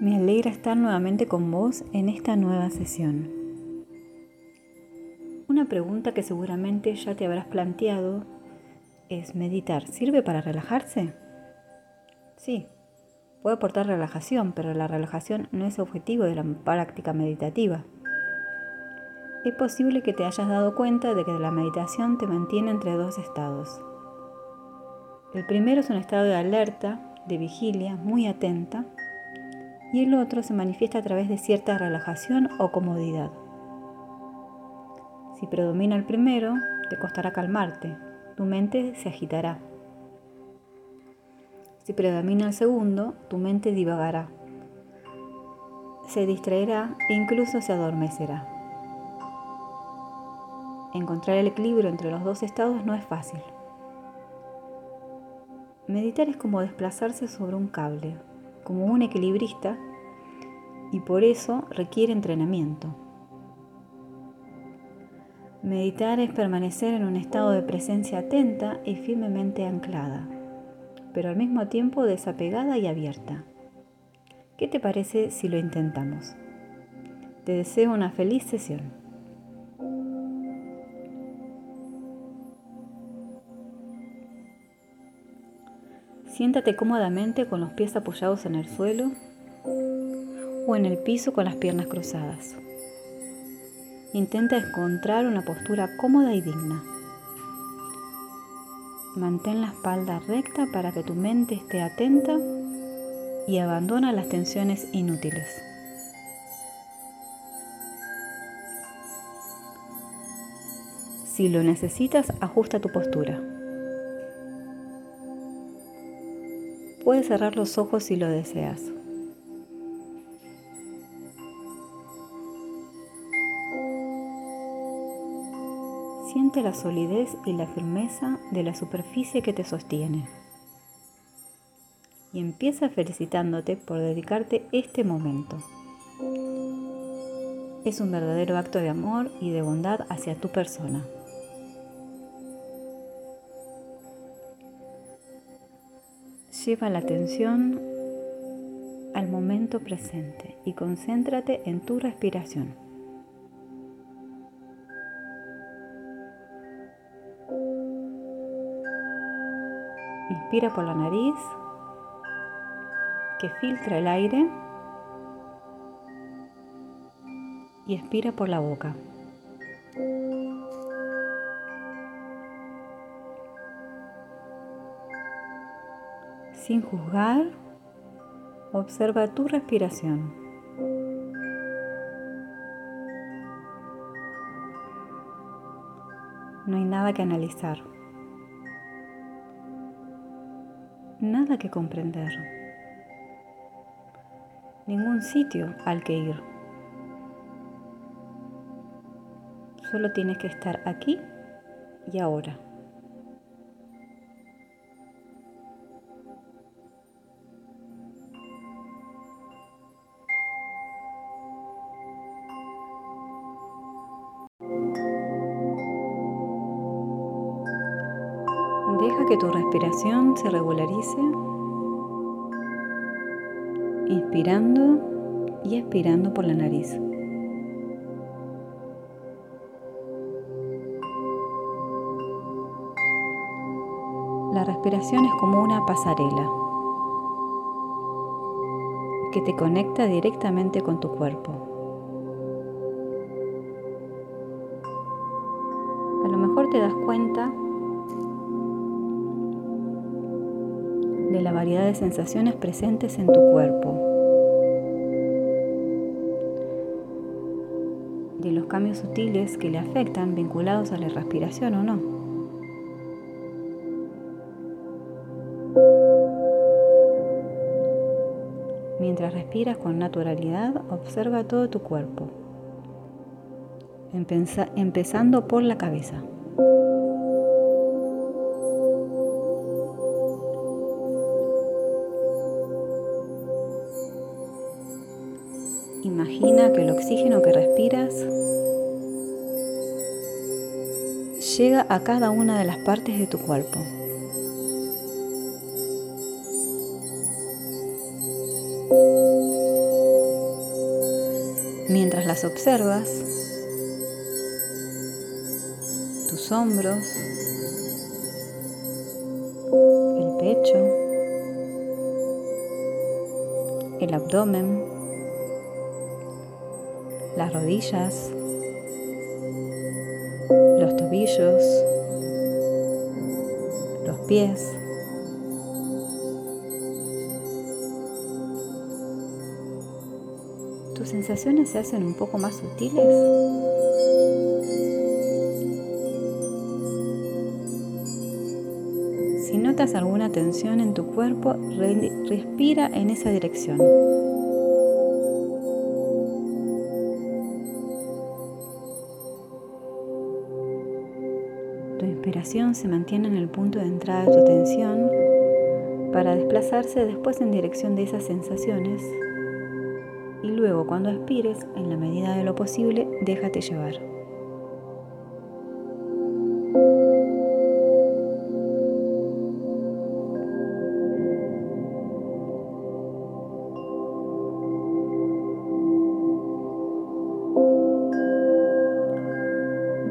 Me alegra estar nuevamente con vos en esta nueva sesión. Una pregunta que seguramente ya te habrás planteado es, ¿meditar sirve para relajarse? Sí, puede aportar relajación, pero la relajación no es objetivo de la práctica meditativa. Es posible que te hayas dado cuenta de que la meditación te mantiene entre dos estados. El primero es un estado de alerta, de vigilia, muy atenta, y el otro se manifiesta a través de cierta relajación o comodidad. Si predomina el primero, te costará calmarte, tu mente se agitará. Si predomina el segundo, tu mente divagará, se distraerá e incluso se adormecerá. Encontrar el equilibrio entre los dos estados no es fácil. Meditar es como desplazarse sobre un cable, como un equilibrista y por eso requiere entrenamiento. Meditar es permanecer en un estado de presencia atenta y firmemente anclada, pero al mismo tiempo desapegada y abierta. ¿Qué te parece si lo intentamos? Te deseo una feliz sesión. Siéntate cómodamente con los pies apoyados en el suelo o en el piso con las piernas cruzadas. Intenta encontrar una postura cómoda y digna. Mantén la espalda recta para que tu mente esté atenta y abandona las tensiones inútiles. Si lo necesitas, ajusta tu postura. Puedes cerrar los ojos si lo deseas. Siente la solidez y la firmeza de la superficie que te sostiene. Y empieza felicitándote por dedicarte este momento. Es un verdadero acto de amor y de bondad hacia tu persona. Lleva la atención al momento presente y concéntrate en tu respiración. Inspira por la nariz, que filtra el aire, y expira por la boca. Sin juzgar, observa tu respiración. No hay nada que analizar, nada que comprender, ningún sitio al que ir. Solo tienes que estar aquí y ahora. Deja que tu respiración se regularice, inspirando y expirando por la nariz. La respiración es como una pasarela que te conecta directamente con tu cuerpo. A lo mejor te das cuenta de la variedad de sensaciones presentes en tu cuerpo, de los cambios sutiles que le afectan vinculados a la respiración o no. Mientras respiras con naturalidad, observa todo tu cuerpo, empezando por la cabeza. Imagina que el oxígeno que respiras llega a cada una de las partes de tu cuerpo. Mientras las observas, tus hombros, el pecho, el abdomen, las rodillas, los tobillos, los pies. ¿Tus sensaciones se hacen un poco más sutiles? Si notas alguna tensión en tu cuerpo, respira en esa dirección. Se mantiene en el punto de entrada de tu atención para desplazarse después en dirección de esas sensaciones y luego cuando expires, en la medida de lo posible, déjate llevar.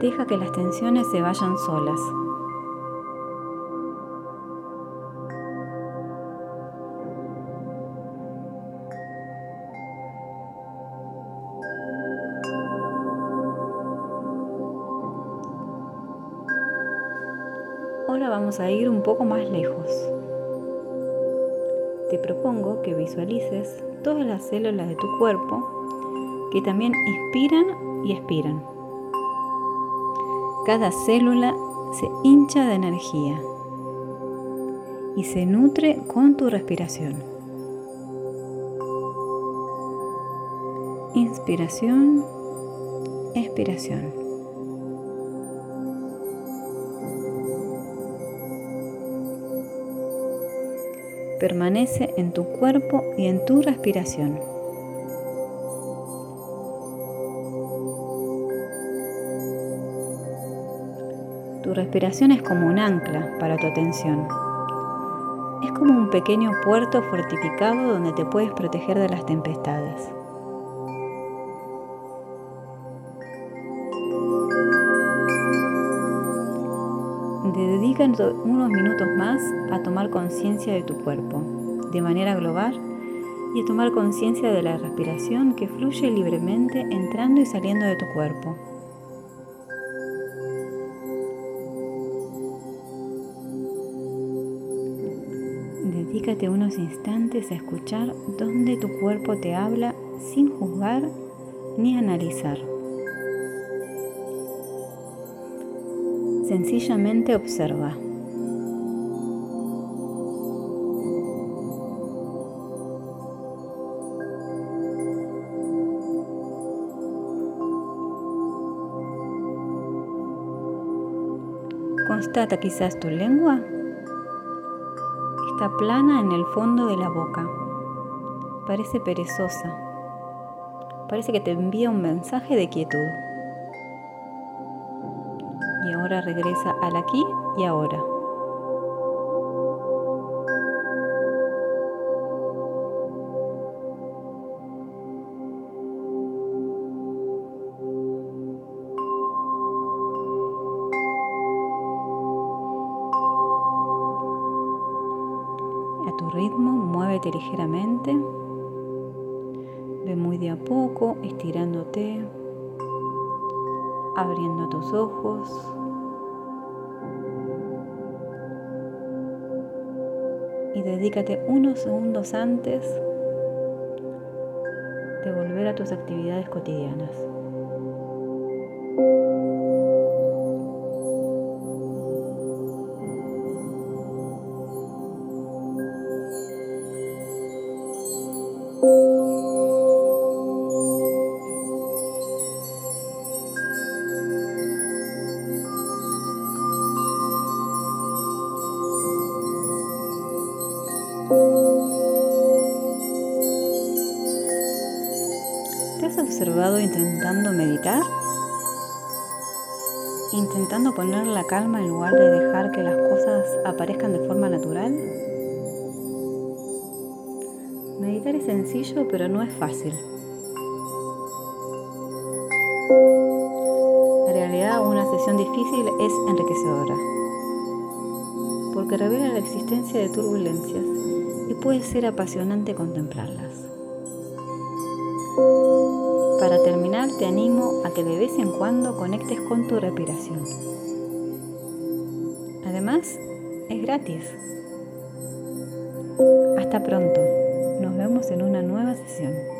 Deja que las tensiones se vayan solas. Ahora vamos a ir un poco más lejos. Te propongo que visualices todas las células de tu cuerpo que también inspiran y expiran. Cada célula se hincha de energía y se nutre con tu respiración. Inspiración, expiración. Permanece en tu cuerpo y en tu respiración. Tu respiración es como un ancla para tu atención. Es como un pequeño puerto fortificado donde te puedes proteger de las tempestades. Dedica unos minutos más a tomar conciencia de tu cuerpo de manera global y a tomar conciencia de la respiración que fluye libremente entrando y saliendo de tu cuerpo. Dedícate unos instantes a escuchar dónde tu cuerpo te habla sin juzgar ni analizar. Sencillamente observa. Constata quizás tu lengua está plana en el fondo de la boca. Parece perezosa. Parece que te envía un mensaje de quietud y ahora regresa al aquí y ahora. A tu ritmo, muévete ligeramente. Ve muy de a poco, estirándote, abriendo tus ojos. Y dedícate unos segundos antes de volver a tus actividades cotidianas. estado intentando meditar, intentando poner la calma en lugar de dejar que las cosas aparezcan de forma natural. Meditar es sencillo, pero no es fácil. En realidad, una sesión difícil es enriquecedora, porque revela la existencia de turbulencias y puede ser apasionante contemplarla. Para terminar, te animo a que de vez en cuando conectes con tu respiración. Además, es gratis. Hasta pronto. Nos vemos en una nueva sesión.